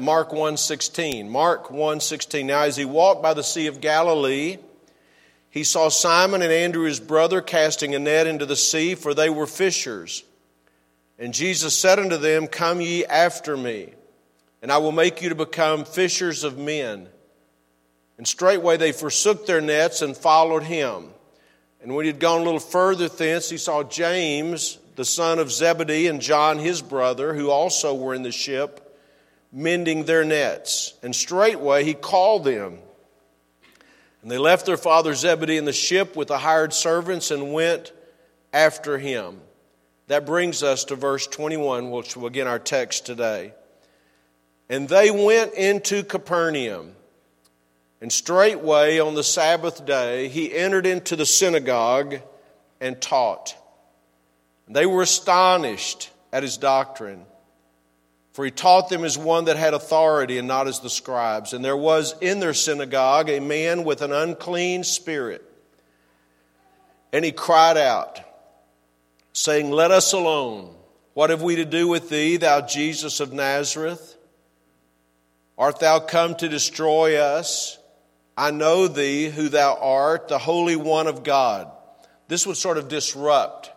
Mark 1:16. Mark 1:16. Now as he walked by the sea of Galilee, he saw Simon and Andrew his brother casting a net into the sea, for they were fishers. And Jesus said unto them, Come ye after me, and I will make you to become fishers of men. And straightway they forsook their nets and followed him. And when he had gone a little further thence, he saw James, the son of Zebedee, and John his brother, who also were in the ship mending their nets. And straightway he called them. And they left their father Zebedee in the ship with the hired servants and went after him. That brings us to verse 21, which will begin our text today. And they went into Capernaum. And straightway on the Sabbath day he entered into the synagogue and taught. And they were astonished at his doctrine for he taught them as one that had authority and not as the scribes. And there was in their synagogue a man with an unclean spirit. And he cried out, saying, Let us alone. What have we to do with thee, thou Jesus of Nazareth? Art thou come to destroy us? I know thee, who thou art, the Holy One of God. This would sort of disrupt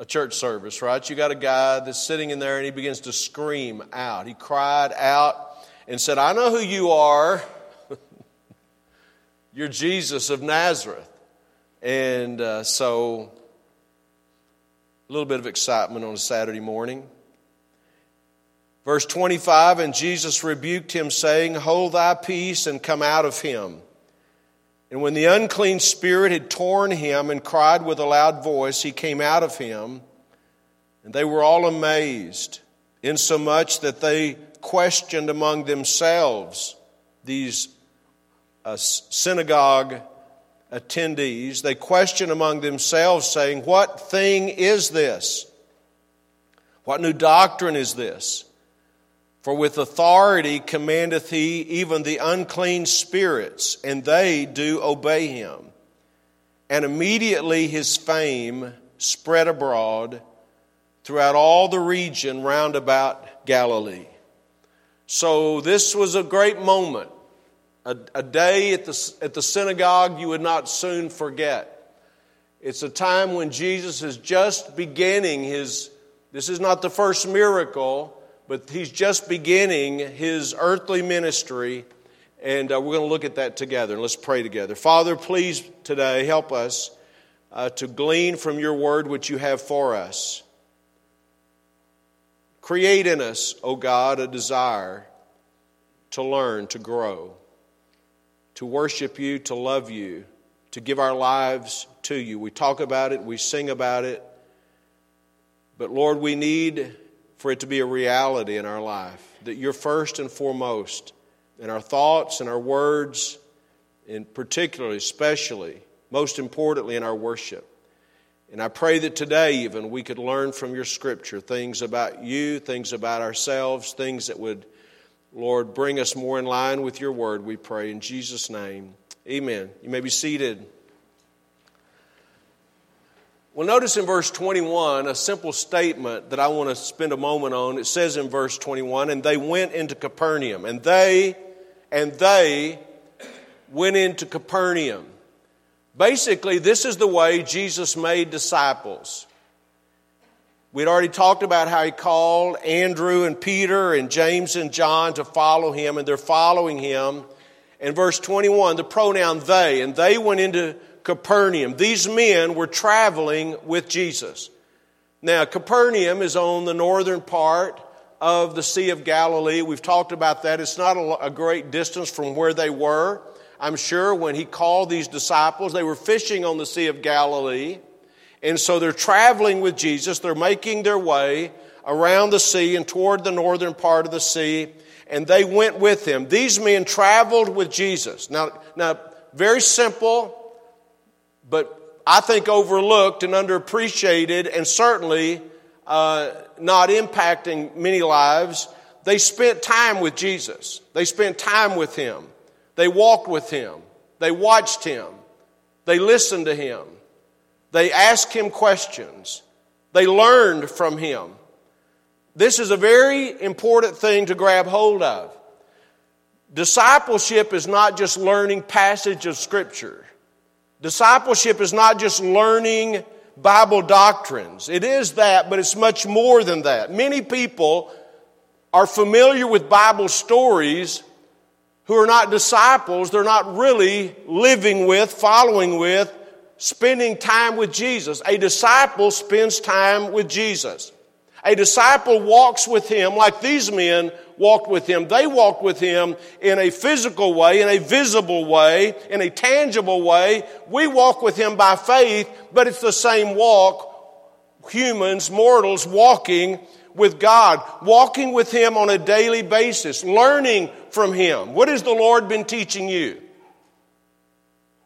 a church service, right? You got a guy that's sitting in there and he begins to scream out. He cried out and said, I know who you are. You're Jesus of Nazareth. And uh, so, a little bit of excitement on a Saturday morning. Verse 25 And Jesus rebuked him, saying, Hold thy peace and come out of him. And when the unclean spirit had torn him and cried with a loud voice, he came out of him. And they were all amazed, insomuch that they questioned among themselves these uh, synagogue attendees. They questioned among themselves, saying, What thing is this? What new doctrine is this? For with authority commandeth he even the unclean spirits, and they do obey him. And immediately his fame spread abroad throughout all the region round about Galilee. So this was a great moment, a, a day at the, at the synagogue you would not soon forget. It's a time when Jesus is just beginning his, this is not the first miracle but he's just beginning his earthly ministry, and uh, we're going to look at that together. Let's pray together. Father, please today help us uh, to glean from your word what you have for us. Create in us, O God, a desire to learn, to grow, to worship you, to love you, to give our lives to you. We talk about it, we sing about it, but Lord, we need for it to be a reality in our life. That you're first and foremost in our thoughts and our words, and particularly, especially, most importantly, in our worship. And I pray that today, even, we could learn from your scripture things about you, things about ourselves, things that would, Lord, bring us more in line with your word, we pray. In Jesus' name, amen. You may be seated. Well, notice in verse 21 a simple statement that I want to spend a moment on. It says in verse 21, and they went into Capernaum. And they, and they went into Capernaum. Basically, this is the way Jesus made disciples. We'd already talked about how he called Andrew and Peter and James and John to follow him, and they're following him. In verse 21, the pronoun they, and they went into Capernaum. These men were traveling with Jesus. Now, Capernaum is on the northern part of the Sea of Galilee. We've talked about that. It's not a, great distance from where they were. I'm sure when he called these disciples, they were fishing on the Sea of Galilee. And so they're traveling with Jesus. They're making their way around the sea and toward the northern part of the sea. And they went with him. These men traveled with Jesus. Now, now, very simple but I think overlooked and underappreciated, and certainly uh, not impacting many lives. They spent time with Jesus. They spent time with Him. They walked with Him. They watched Him. They listened to Him. They asked Him questions. They learned from Him. This is a very important thing to grab hold of. Discipleship is not just learning passage of scripture. Discipleship is not just learning Bible doctrines. It is that, but it's much more than that. Many people are familiar with Bible stories who are not disciples. They're not really living with, following with, spending time with Jesus. A disciple spends time with Jesus. A disciple walks with him like these men walked with him. They walked with him in a physical way, in a visible way, in a tangible way. We walk with him by faith, but it's the same walk. Humans, mortals, walking with God, walking with him on a daily basis, learning from him. What has the Lord been teaching you?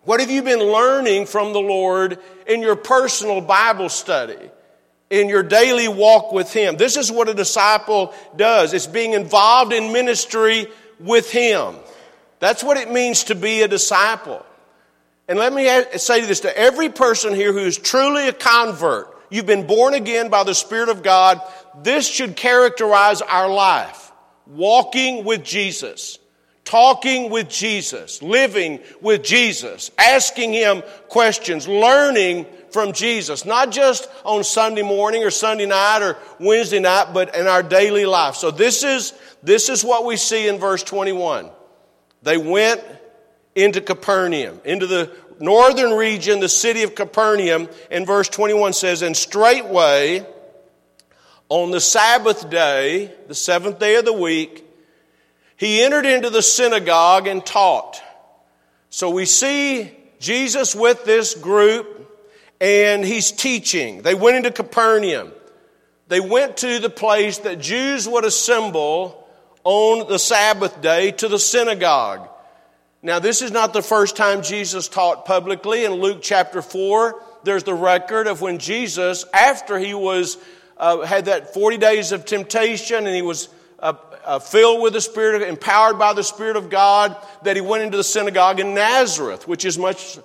What have you been learning from the Lord in your personal Bible study? In your daily walk with Him. This is what a disciple does. It's being involved in ministry with Him. That's what it means to be a disciple. And let me say this to every person here who is truly a convert. You've been born again by the Spirit of God. This should characterize our life. Walking with Jesus talking with Jesus, living with Jesus, asking Him questions, learning from Jesus, not just on Sunday morning or Sunday night or Wednesday night, but in our daily life. So this is, this is what we see in verse 21. They went into Capernaum, into the northern region, the city of Capernaum, and verse 21 says, And straightway, on the Sabbath day, the seventh day of the week, he entered into the synagogue and taught. So we see Jesus with this group and he's teaching. They went into Capernaum. They went to the place that Jews would assemble on the Sabbath day to the synagogue. Now, this is not the first time Jesus taught publicly. In Luke chapter 4, there's the record of when Jesus, after he was, uh, had that 40 days of temptation and he was uh, uh, filled with the Spirit, empowered by the Spirit of God, that he went into the synagogue in Nazareth, which is much,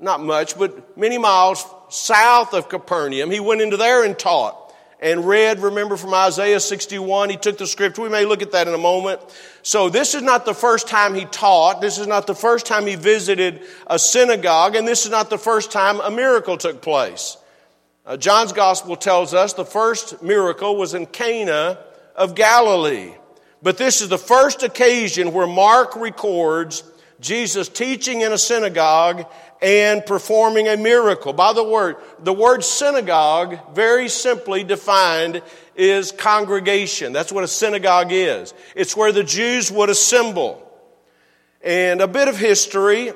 not much, but many miles south of Capernaum. He went into there and taught and read, remember from Isaiah 61, he took the scripture. We may look at that in a moment. So this is not the first time he taught. This is not the first time he visited a synagogue, and this is not the first time a miracle took place. Uh, John's gospel tells us the first miracle was in Cana of Galilee. But this is the first occasion where Mark records Jesus teaching in a synagogue and performing a miracle. By the word, the word synagogue, very simply defined, is congregation. That's what a synagogue is. It's where the Jews would assemble. And a bit of history.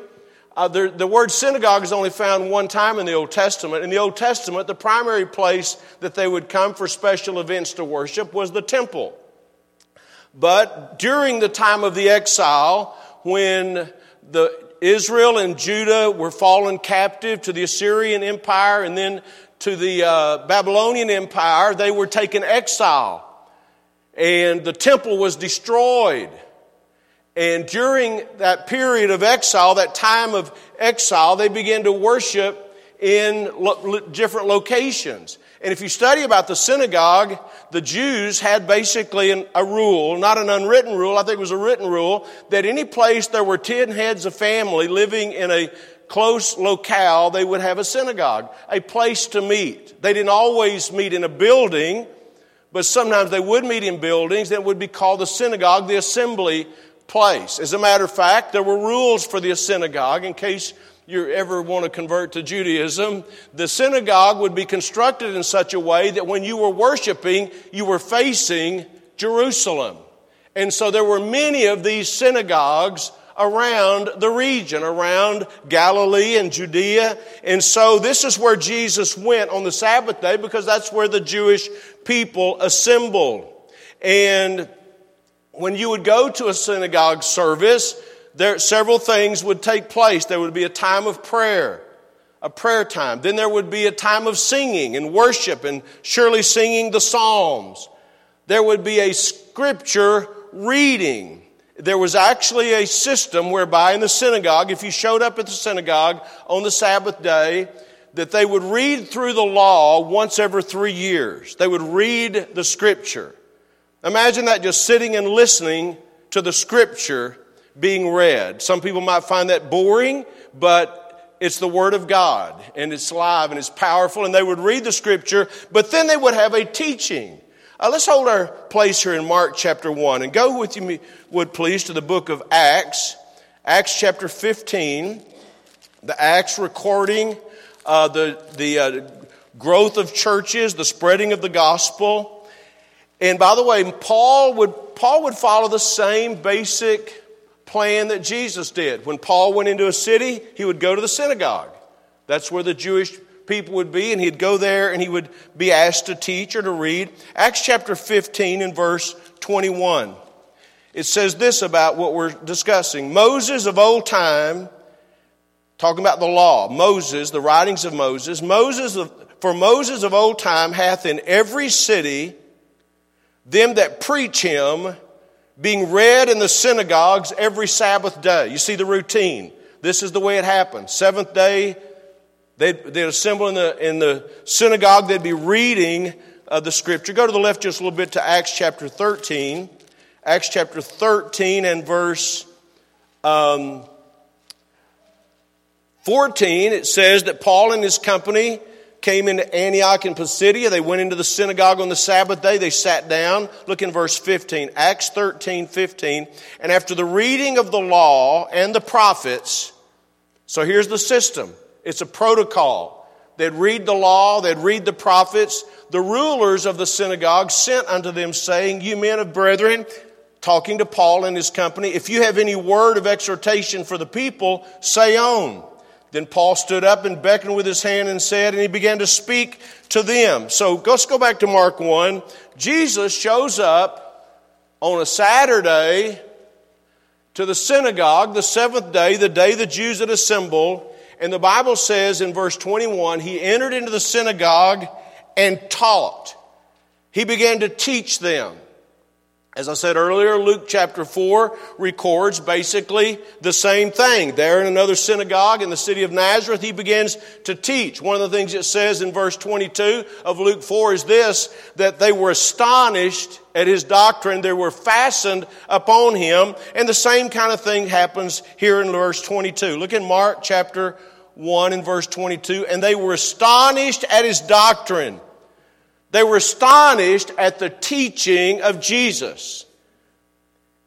Uh, the, the word synagogue is only found one time in the Old Testament. In the Old Testament, the primary place that they would come for special events to worship was the temple. But during the time of the exile, when the Israel and Judah were fallen captive to the Assyrian Empire and then to the uh, Babylonian Empire, they were taken exile. And the temple was destroyed. And during that period of exile, that time of exile, they began to worship in lo- different locations. And if you study about the synagogue, the Jews had basically an, a rule, not an unwritten rule, I think it was a written rule, that any place there were 10 heads of family living in a close locale, they would have a synagogue, a place to meet. They didn't always meet in a building, but sometimes they would meet in buildings that would be called the synagogue, the assembly place. As a matter of fact, there were rules for the synagogue in case you ever want to convert to Judaism. The synagogue would be constructed in such a way that when you were worshiping, you were facing Jerusalem. And so there were many of these synagogues around the region, around Galilee and Judea. And so this is where Jesus went on the Sabbath day because that's where the Jewish people assembled. And when you would go to a synagogue service, there several things would take place. There would be a time of prayer, a prayer time. Then there would be a time of singing and worship and surely singing the Psalms. There would be a scripture reading. There was actually a system whereby in the synagogue, if you showed up at the synagogue on the Sabbath day, that they would read through the law once every three years. They would read the scripture. Imagine that just sitting and listening to the scripture being read. Some people might find that boring, but it's the Word of God and it's live and it's powerful and they would read the scripture, but then they would have a teaching. Uh, let's hold our place here in Mark chapter 1 and go with you, would please, to the book of Acts, Acts chapter 15, the Acts recording uh, the, the uh, growth of churches, the spreading of the gospel. And by the way, Paul would, Paul would follow the same basic plan that Jesus did. When Paul went into a city, he would go to the synagogue. That's where the Jewish people would be, and he'd go there and he would be asked to teach or to read. Acts chapter 15 and verse 21. It says this about what we're discussing. Moses of old time, talking about the law, Moses, the writings of Moses, Moses of, for Moses of old time hath in every city them that preach him being read in the synagogues every Sabbath day. You see the routine. This is the way it happened. Seventh day, they'd, they'd assemble in the, in the synagogue, they'd be reading uh, the scripture. Go to the left just a little bit to Acts chapter 13. Acts chapter 13 and verse um, 14, it says that Paul and his company came into Antioch and Pisidia. They went into the synagogue on the Sabbath day. They sat down. Look in verse 15, Acts 13, 15. And after the reading of the law and the prophets, so here's the system. It's a protocol. They'd read the law, they'd read the prophets. The rulers of the synagogue sent unto them, saying, You men of brethren, talking to Paul and his company, if you have any word of exhortation for the people, say on. Then Paul stood up and beckoned with his hand and said, and he began to speak to them. So let's go back to Mark 1. Jesus shows up on a Saturday to the synagogue, the seventh day, the day the Jews had assembled. And the Bible says in verse 21, he entered into the synagogue and taught. He began to teach them. As I said earlier, Luke chapter 4 records basically the same thing. There in another synagogue in the city of Nazareth, he begins to teach. One of the things it says in verse 22 of Luke 4 is this, that they were astonished at his doctrine. They were fastened upon him. And the same kind of thing happens here in verse 22. Look in Mark chapter 1 and verse 22. And they were astonished at his doctrine they were astonished at the teaching of Jesus.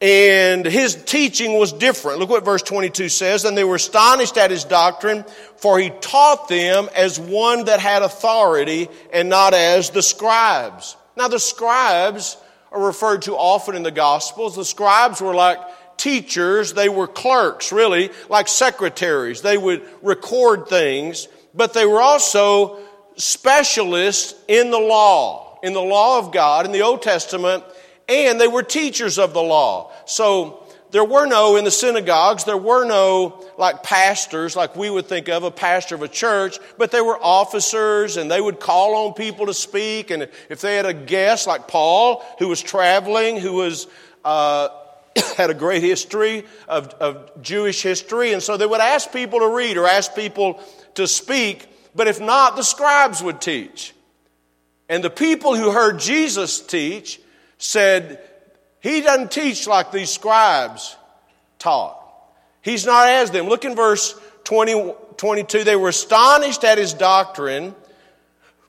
And his teaching was different. Look what verse 22 says. And they were astonished at his doctrine, for he taught them as one that had authority and not as the scribes. Now, the scribes are referred to often in the Gospels. The scribes were like teachers, they were clerks, really, like secretaries. They would record things, but they were also specialists in the law, in the law of God, in the Old Testament, and they were teachers of the law. So there were no, in the synagogues, there were no like pastors, like we would think of a pastor of a church, but they were officers and they would call on people to speak. And if they had a guest like Paul, who was traveling, who was, uh, had a great history of, of Jewish history, and so they would ask people to read or ask people to speak but if not, the scribes would teach. And the people who heard Jesus teach said, He doesn't teach like these scribes taught. He's not as them. Look in verse 20, 22. They were astonished at his doctrine,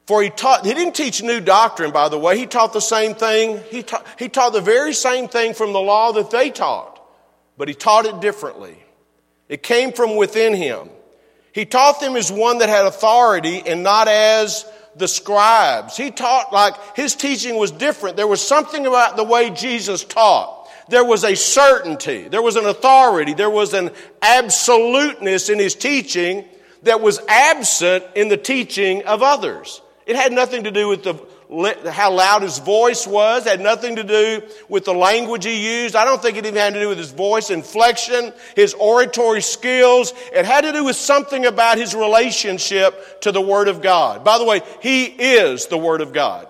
for he taught, he didn't teach new doctrine, by the way. He taught the same thing. He taught, he taught the very same thing from the law that they taught, but he taught it differently. It came from within him. He taught them as one that had authority and not as the scribes. He taught like his teaching was different. There was something about the way Jesus taught. There was a certainty. There was an authority. There was an absoluteness in his teaching that was absent in the teaching of others. It had nothing to do with the how loud his voice was, had nothing to do with the language he used. I don't think it even had to do with his voice inflection, his oratory skills. It had to do with something about his relationship to the Word of God. By the way, he is the Word of God.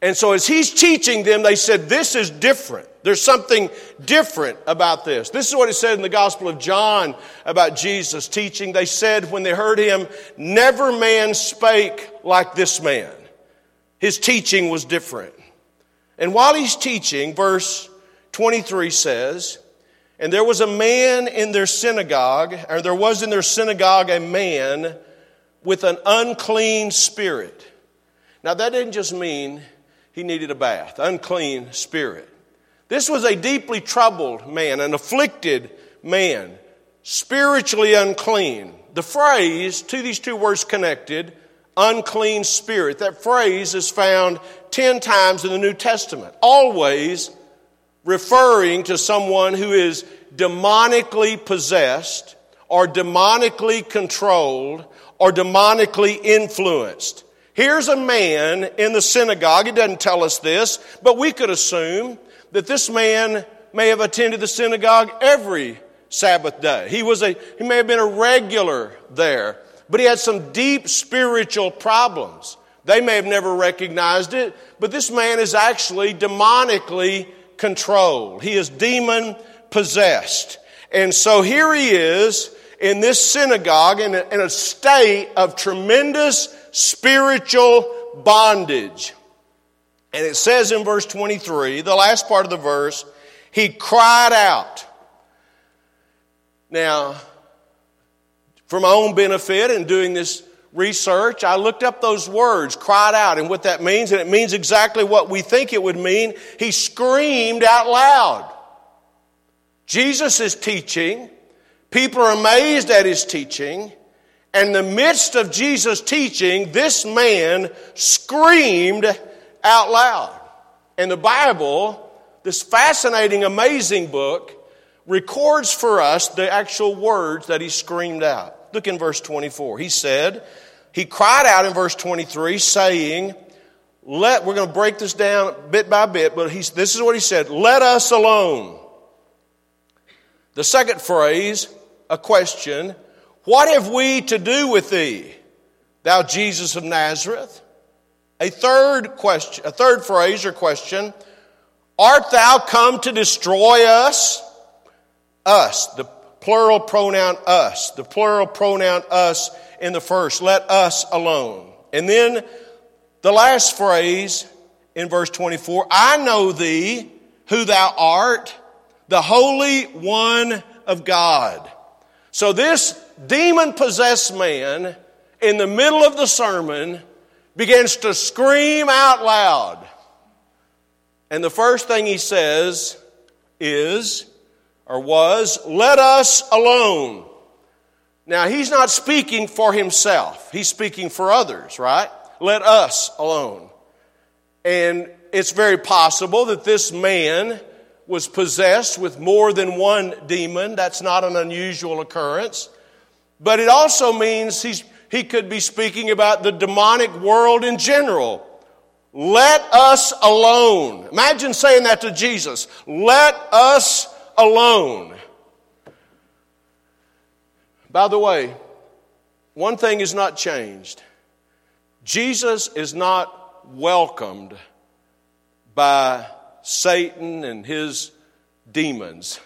And so as he's teaching them, they said, This is different. There's something different about this. This is what it said in the Gospel of John about Jesus teaching. They said when they heard him, Never man spake like this man. His teaching was different. And while he's teaching, verse 23 says, And there was a man in their synagogue, or there was in their synagogue a man with an unclean spirit. Now, that didn't just mean he needed a bath, unclean spirit. This was a deeply troubled man, an afflicted man, spiritually unclean. The phrase, to these two words connected, unclean spirit, that phrase is found 10 times in the New Testament, always referring to someone who is demonically possessed or demonically controlled or demonically influenced. Here's a man in the synagogue. It doesn't tell us this, but we could assume that this man may have attended the synagogue every Sabbath day. He was a, he may have been a regular there, but he had some deep spiritual problems. They may have never recognized it, but this man is actually demonically controlled. He is demon possessed. And so here he is in this synagogue in a, in a state of tremendous spiritual bondage. And it says in verse 23, the last part of the verse, he cried out. Now, for my own benefit in doing this research, I looked up those words, cried out, and what that means, and it means exactly what we think it would mean. He screamed out loud. Jesus is teaching. People are amazed at his teaching. And in the midst of Jesus' teaching, this man screamed out loud. And the Bible, this fascinating, amazing book, records for us the actual words that he screamed out. Look in verse 24. He said, he cried out in verse 23 saying, let, we're going to break this down bit by bit, but he's, this is what he said, let us alone. The second phrase, a question, what have we to do with thee, thou Jesus of Nazareth? A third question, a third phrase or question, art thou come to destroy us? Us, the plural pronoun us, the plural pronoun us in the first, let us alone. And then the last phrase in verse 24, I know thee, who thou art, the Holy One of God. So this demon possessed man in the middle of the sermon begins to scream out loud. And the first thing he says is, or was, let us alone. Now, he's not speaking for himself. He's speaking for others, right? Let us alone. And it's very possible that this man was possessed with more than one demon. That's not an unusual occurrence. But it also means he's, he could be speaking about the demonic world in general. Let us alone. Imagine saying that to Jesus. Let us alone. By the way, one thing is not changed. Jesus is not welcomed by Satan and his demons.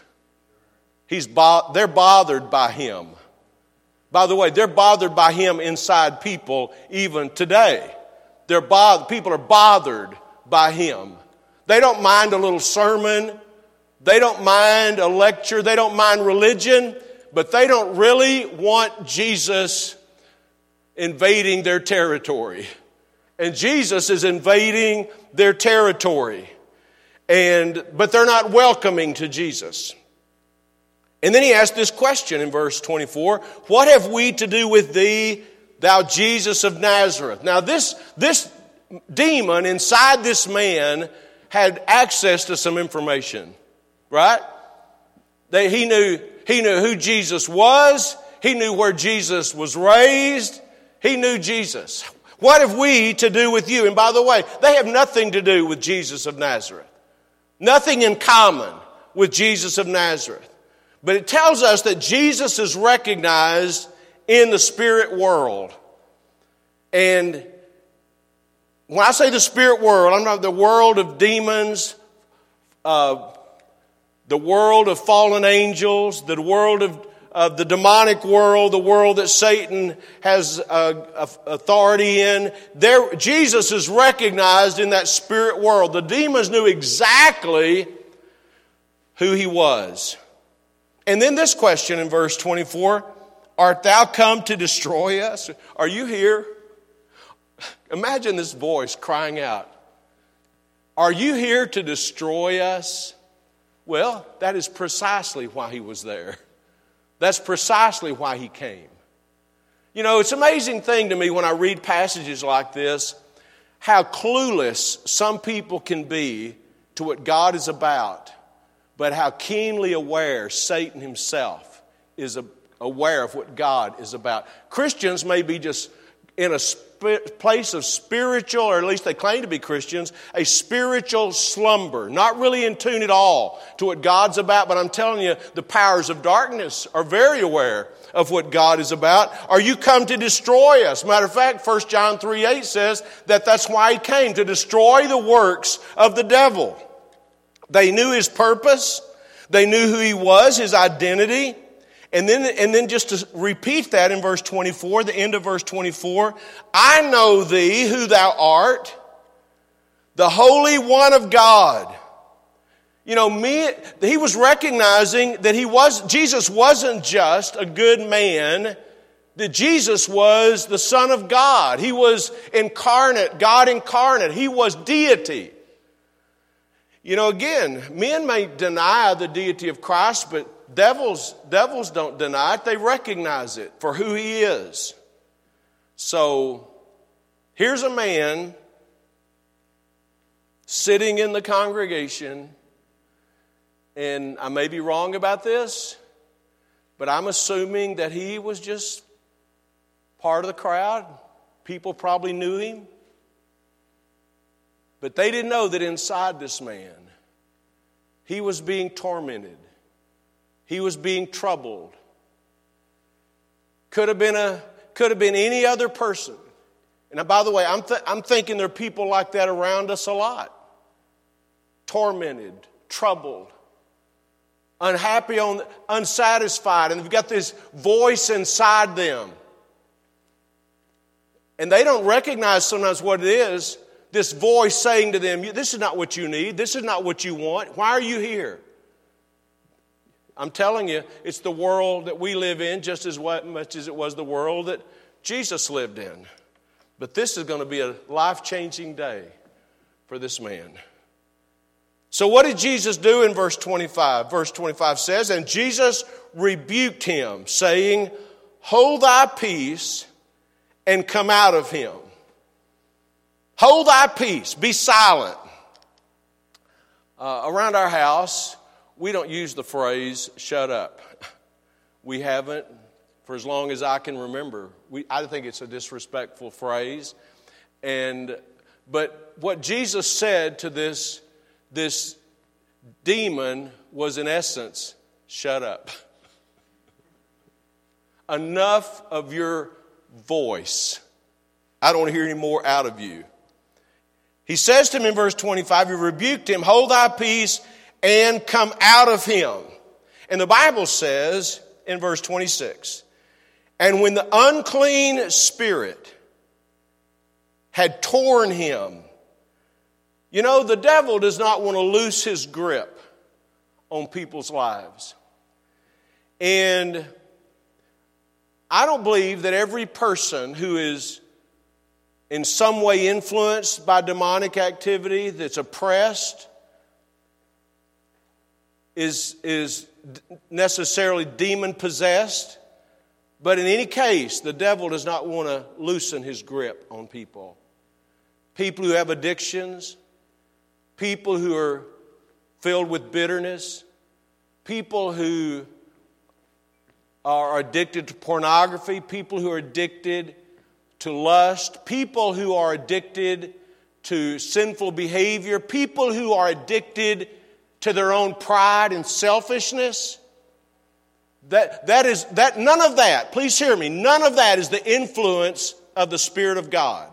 He's bo- they're bothered by him. By the way, they're bothered by him inside people even today. They're bothered, people are bothered by him. They don't mind a little sermon. They don't mind a lecture. They don't mind religion but they don't really want Jesus invading their territory. And Jesus is invading their territory. And, but they're not welcoming to Jesus. And then he asked this question in verse 24 What have we to do with thee, thou Jesus of Nazareth? Now, this, this demon inside this man had access to some information, right? That he knew he knew who Jesus was. He knew where Jesus was raised. He knew Jesus. What have we to do with you? And by the way, they have nothing to do with Jesus of Nazareth. Nothing in common with Jesus of Nazareth. But it tells us that Jesus is recognized in the spirit world. And when I say the spirit world, I'm not the world of demons, uh, the world of fallen angels, the world of, the demonic world, the world that Satan has uh, authority in. There, Jesus is recognized in that spirit world. The demons knew exactly who he was. And then this question in verse 24 Art thou come to destroy us? Are you here? Imagine this voice crying out Are you here to destroy us? Well, that is precisely why he was there. That's precisely why he came. You know, it's an amazing thing to me when I read passages like this how clueless some people can be to what God is about, but how keenly aware Satan himself is aware of what God is about. Christians may be just in a place of spiritual, or at least they claim to be Christians, a spiritual slumber, not really in tune at all to what God's about, but I'm telling you, the powers of darkness are very aware of what God is about. Are you come to destroy us? Matter of fact, 1 John 3 8 says that that's why he came, to destroy the works of the devil. They knew his purpose, they knew who he was, his identity. And then, and then just to repeat that in verse 24, the end of verse 24, I know thee who thou art, the Holy One of God. You know, me, he was recognizing that he was, Jesus wasn't just a good man, that Jesus was the Son of God. He was incarnate, God incarnate. He was deity. You know, again, men may deny the deity of Christ, but Devils, devils don't deny it, they recognize it for who he is. So here's a man sitting in the congregation, and I may be wrong about this, but I'm assuming that he was just part of the crowd. People probably knew him. But they didn't know that inside this man, he was being tormented. He was being troubled. Could have been, a, could have been any other person. And by the way, I'm, th- I'm thinking there are people like that around us a lot. Tormented, troubled, unhappy, on, unsatisfied, and they've got this voice inside them. And they don't recognize sometimes what it is this voice saying to them, This is not what you need. This is not what you want. Why are you here? I'm telling you, it's the world that we live in just as much as it was the world that Jesus lived in. But this is going to be a life changing day for this man. So, what did Jesus do in verse 25? Verse 25 says, And Jesus rebuked him, saying, Hold thy peace and come out of him. Hold thy peace, be silent. Uh, around our house, we don't use the phrase shut up. We haven't for as long as I can remember. We, I think it's a disrespectful phrase. And, but what Jesus said to this, this demon was, in essence, shut up. Enough of your voice. I don't want to hear any more out of you. He says to him in verse 25, He rebuked him, Hold thy peace and come out of him. And the Bible says in verse 26 And when the unclean spirit had torn him, you know, the devil does not want to loose his grip on people's lives. And I don't believe that every person who is in some way influenced by demonic activity, that's oppressed, is, is necessarily demon possessed. But in any case, the devil does not want to loosen his grip on people. People who have addictions, people who are filled with bitterness, people who are addicted to pornography, people who are addicted to lust, people who are addicted to sinful behavior, people who are addicted to their own pride and selfishness. That, that is, that, none of that, please hear me, none of that is the influence of the Spirit of God.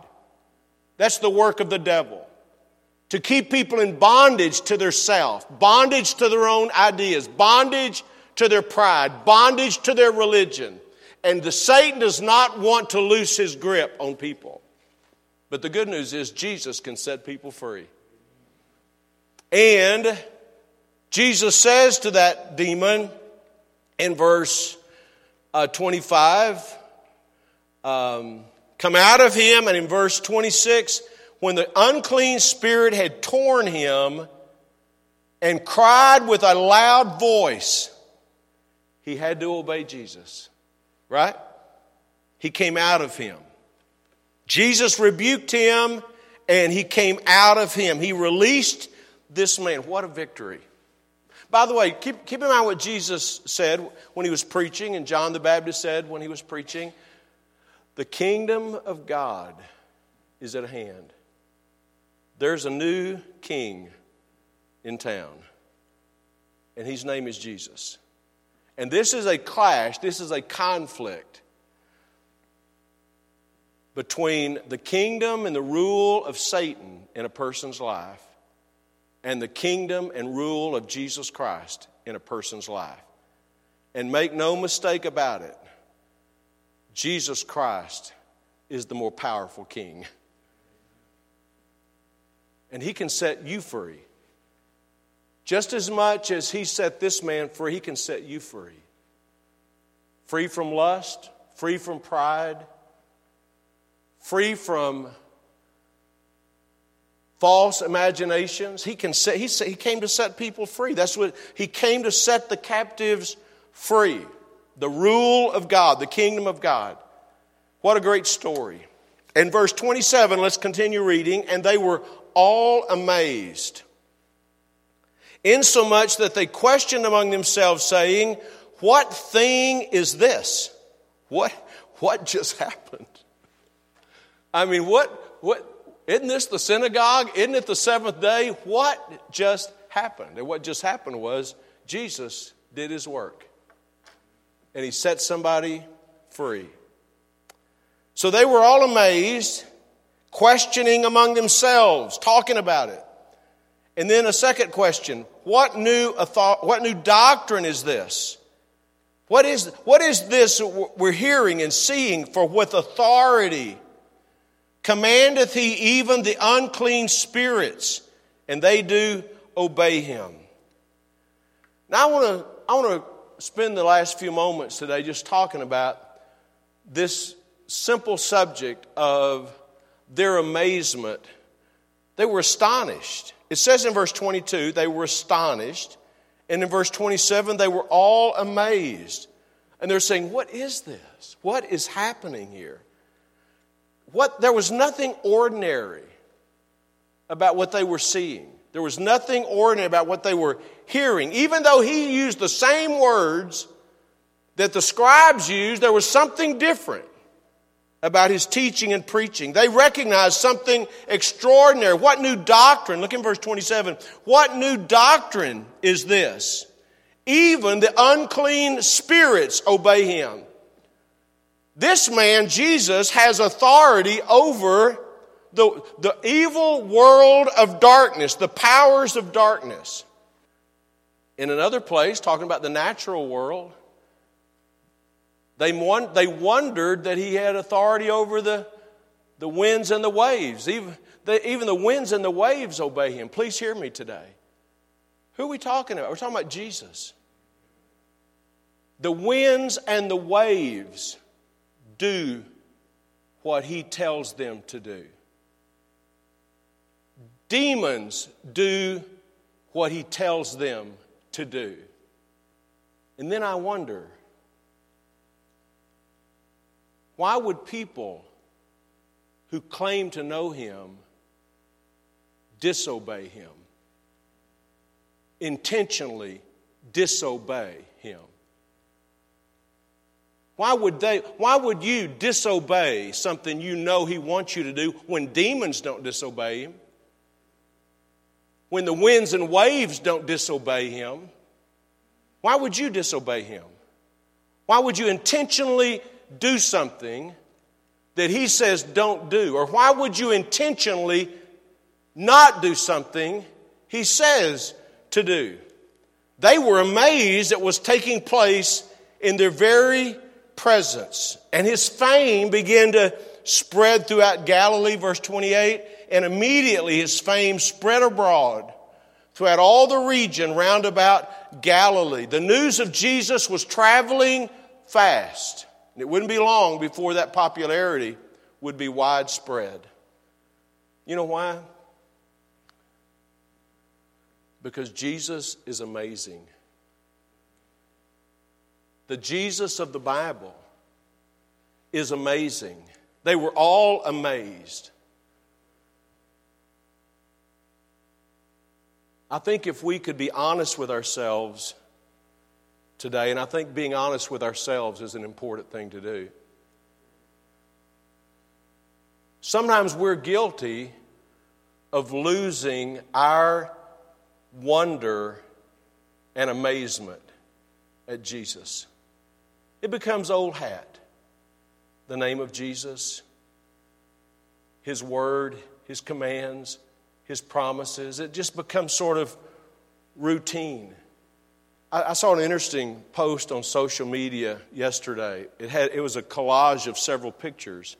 That's the work of the devil. to keep people in bondage to their self, bondage to their own ideas, bondage to their pride, bondage to their religion. And the Satan does not want to loose his grip on people. But the good news is Jesus can set people free. And Jesus says to that demon in verse uh, 25, um, come out of him. And in verse 26, when the unclean spirit had torn him and cried with a loud voice, he had to obey Jesus, right? He came out of him. Jesus rebuked him and he came out of him. He released this man. What a victory. By the way, keep, keep in mind what Jesus said when he was preaching, and John the Baptist said when he was preaching the kingdom of God is at hand. There's a new king in town, and his name is Jesus. And this is a clash, this is a conflict between the kingdom and the rule of Satan in a person's life and the kingdom and rule of Jesus Christ in a person's life. And make no mistake about it, Jesus Christ is the more powerful king. And he can set you free. Just as much as he set this man free, he can set you free. Free from lust, free from pride, free from false imaginations. He, can set, he, he came to set people free. That's what he came to set the captives free. The rule of God, the kingdom of God. What a great story. In verse 27, let's continue reading. And they were all amazed, insomuch that they questioned among themselves, saying, What thing is this? What, what just happened? I mean, what, what, isn't this the synagogue? Isn't it the seventh day? What just happened? And what just happened was Jesus did his work and he set somebody free. So they were all amazed, questioning among themselves, talking about it. And then a second question what new, what new doctrine is this? What is, what is this we're hearing and seeing for with authority? Commandeth he even the unclean spirits, and they do obey him. Now I want to I want to spend the last few moments today just talking about this simple subject of their amazement. They were astonished. It says in verse 22, they were astonished. And in verse 27, they were all amazed. And they're saying, What is this? What is happening here? What, there was nothing ordinary about what they were seeing. There was nothing ordinary about what they were hearing. Even though he used the same words that the scribes used, there was something different about his teaching and preaching. They recognized something extraordinary. What new doctrine? Look in verse 27. What new doctrine is this? Even the unclean spirits obey him. This man, Jesus, has authority over the, the evil world of darkness, the powers of darkness. In another place, talking about the natural world, they, they wondered that he had authority over the, the winds and the waves. Even the, even the winds and the waves obey him. Please hear me today. Who are we talking about? We're talking about Jesus. The winds and the waves do what he tells them to do. Demons do what he tells them to do. And then I wonder why would people who claim to know him disobey him? Intentionally disobey him? Why would, they, why would you disobey something you know He wants you to do when demons don't disobey Him? When the winds and waves don't disobey Him? Why would you disobey Him? Why would you intentionally do something that He says don't do? Or why would you intentionally not do something he says to do. They were amazed at what was taking place in their very presence. And his fame began to spread throughout Galilee, verse 28, and immediately his fame spread abroad throughout all the region round about Galilee. The news of Jesus was traveling fast. And it wouldn't be long before that popularity would be widespread. You know why? Because Jesus is amazing. The Jesus of the Bible is amazing. They were all amazed. I think if we could be honest with ourselves today, and I think being honest with ourselves is an important thing to do. Sometimes we're guilty of losing our wonder and amazement at Jesus. It becomes old hat. The name of Jesus, His Word, His commands, His promises. It just becomes sort of routine. I, I saw an interesting post on social media yesterday. It, had, it was a collage of several pictures.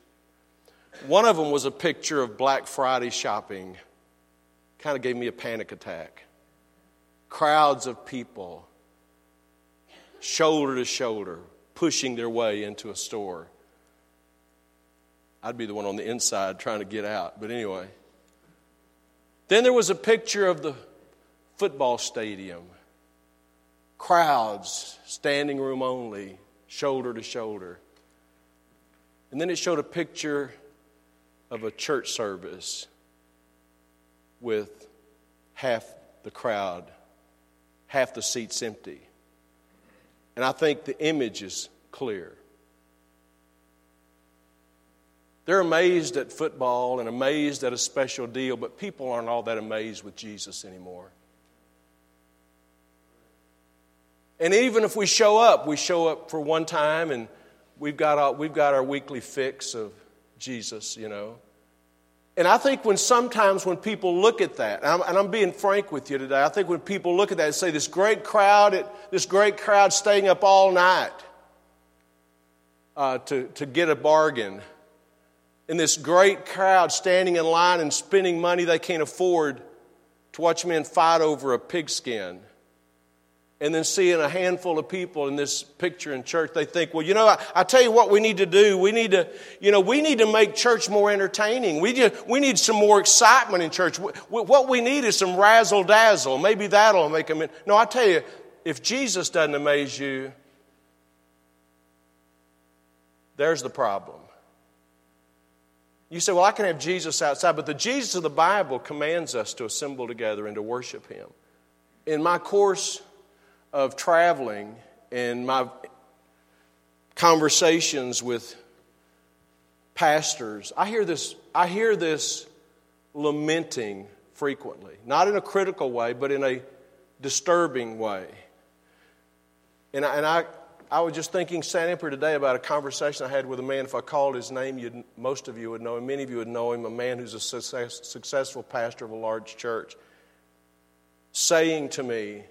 One of them was a picture of Black Friday shopping. Kind of gave me a panic attack. Crowds of people, shoulder to shoulder, pushing their way into a store. I'd be the one on the inside trying to get out, but anyway. Then there was a picture of the football stadium. Crowds, standing room only, shoulder to shoulder. And then it showed a picture of a church service with half the crowd, half the seats empty. And I think the image is clear. They're amazed at football and amazed at a special deal, but people aren't all that amazed with Jesus anymore. And even if we show up, we show up for one time and we've got our, we've got our weekly fix of Jesus, you know. And I think when sometimes when people look at that, and I'm, and I'm, being frank with you today, I think when people look at that and say, this great crowd, this great crowd staying up all night uh, to, to get a bargain, and this great crowd standing in line and spending money they can't afford to watch men fight over a pigskin and then seeing a handful of people in this picture in church, they think, well, you know, I, I, tell you what we need to do. We need to, you know, we need to make church more entertaining. We, just, we need some more excitement in church. What we need is some razzle dazzle. Maybe that'll make them. In. No, I tell you, if Jesus doesn't amaze you, there's the problem. You say, well, I can have Jesus outside, but the Jesus of the Bible commands us to assemble together and to worship Him. In my course, of traveling and my conversations with pastors, I hear this, I hear this lamenting frequently. Not in a critical way, but in a disturbing way. And I, and I, I was just thinking, standing up today, about a conversation I had with a man. If I called his name, most of you would know him. Many of you would know him, a man who's a success, successful pastor of a large church, saying to me,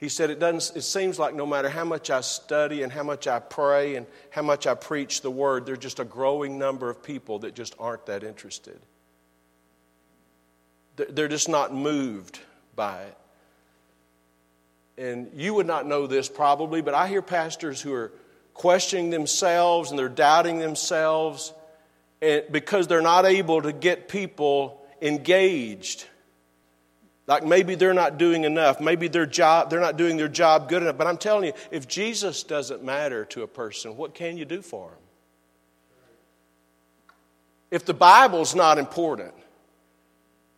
he said, it, doesn't, it seems like no matter how much I study and how much I pray and how much I preach the word, there's just a growing number of people that just aren't that interested. They're just not moved by it. And you would not know this probably, but I hear pastors who are questioning themselves and they're doubting themselves because they're not able to get people engaged like maybe they're not doing enough. Maybe their job, they're not doing their job good enough. But I'm telling you, if Jesus doesn't matter to a person, what can you do for him? If the Bible's not important,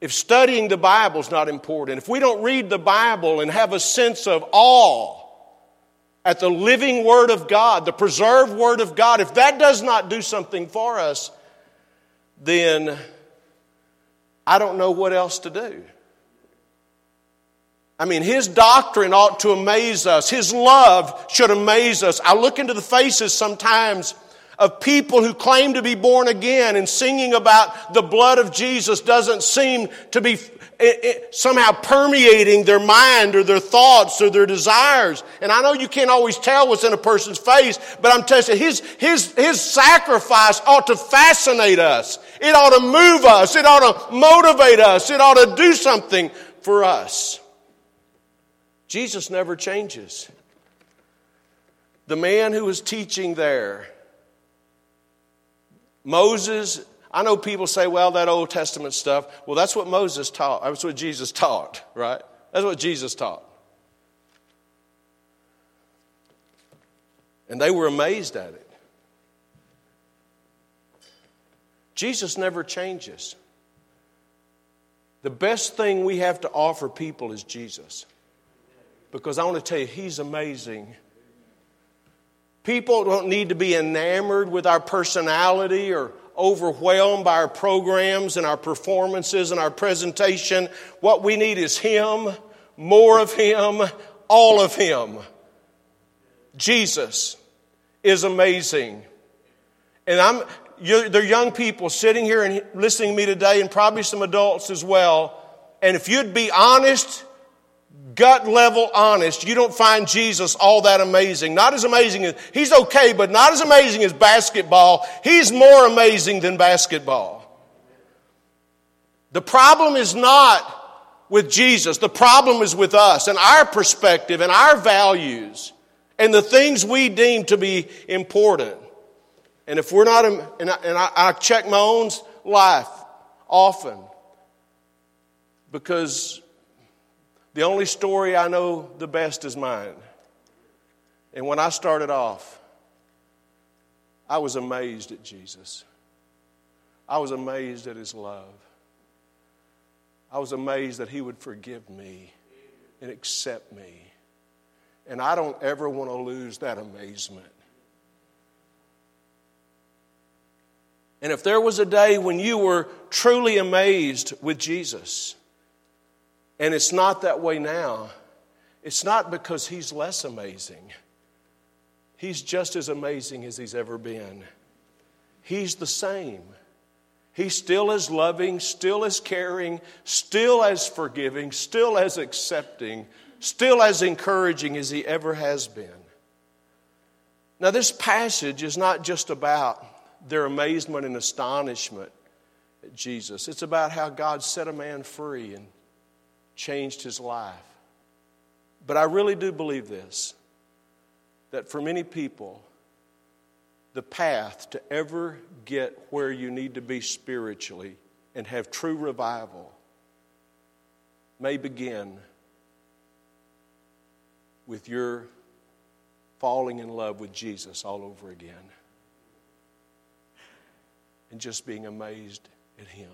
if studying the Bible's not important, if we don't read the Bible and have a sense of awe at the living Word of God, the preserved Word of God, if that does not do something for us, then I don't know what else to do. I mean, his doctrine ought to amaze us. His love should amaze us. I look into the faces sometimes of people who claim to be born again and singing about the blood of Jesus doesn't seem to be eh, eh, somehow permeating their mind or their thoughts or their desires. And I know you can't always tell what's in a person's face, but I'm telling you, his, his, his sacrifice ought to fascinate us. It ought to move us. It ought to motivate us. It ought to do something for us. Jesus never changes. The man who was teaching there, Moses, I know people say, well, that Old Testament stuff, well, that's what Moses taught. That's what Jesus taught, right? That's what Jesus taught. And they were amazed at it. Jesus never changes. The best thing we have to offer people is Jesus. Because I want to tell you, He's amazing People don't need to be enamored with our personality or overwhelmed by our programs and our performances and our presentation. What we need is Him, more of Him, all of Him. Jesus is amazing. And I'm, there are young people sitting here and listening to me today, and probably some adults as well. And if you'd be honest, gut level honest, you don't find Jesus all that amazing. Not as amazing as, he's okay, but not as amazing as basketball. He's more amazing than basketball. The problem is not with Jesus. The problem is with us and our perspective and our values and the things we deem to be important. And if we're not, and I, and I, I check my own life often because the only story I know the best is mine. And when I started off, I was amazed at Jesus. I was amazed at his love. I was amazed that he would forgive me and accept me. And I don't ever want to lose that amazement. And if there was a day when you were truly amazed with Jesus, and it's not that way now. It's not because he's less amazing. He's just as amazing as he's ever been. He's the same. He's still as loving, still as caring, still as forgiving, still as accepting, still as encouraging as he ever has been. Now, this passage is not just about their amazement and astonishment at Jesus, it's about how God set a man free and changed his life. But I really do believe this that for many people, the path to ever get where you need to be spiritually and have true revival may begin with your falling in love with Jesus all over again and just being amazed at Him.